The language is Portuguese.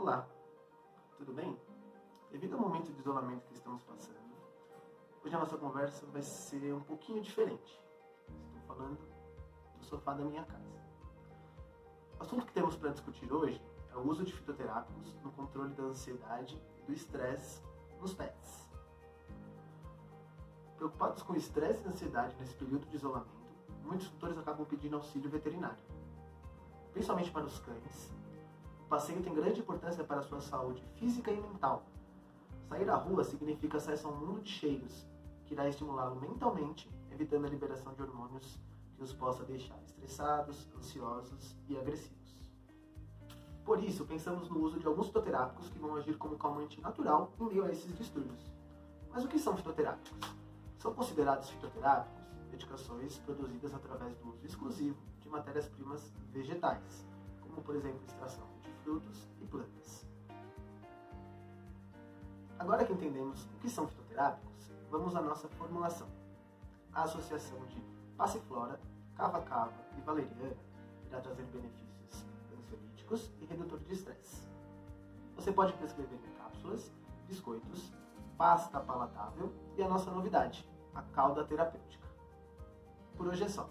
Olá, tudo bem? Devido ao momento de isolamento que estamos passando, hoje a nossa conversa vai ser um pouquinho diferente. Estou falando do sofá da minha casa. O assunto que temos para discutir hoje é o uso de fitoterápicos no controle da ansiedade e do estresse nos pets. Preocupados com o estresse e ansiedade nesse período de isolamento, muitos tutores acabam pedindo auxílio veterinário. Principalmente para os cães, passeio tem grande importância para a sua saúde física e mental. Sair à rua significa acesso a um mundo de cheiros, que irá estimulá-lo mentalmente, evitando a liberação de hormônios que os possa deixar estressados, ansiosos e agressivos. Por isso, pensamos no uso de alguns fitoterápicos que vão agir como calmante natural em meio a esses distúrbios. Mas o que são fitoterápicos? São considerados fitoterápicos medicações produzidas através do uso exclusivo de matérias-primas vegetais, como por exemplo extração de frutos e plantas. Agora que entendemos o que são fitoterápicos, vamos à nossa formulação. A associação de passiflora, cava-cava e valeriana irá trazer benefícios ansiolíticos e redutor de estresse. Você pode prescrever em cápsulas, biscoitos, pasta palatável e a nossa novidade, a calda terapêutica. Por hoje é só.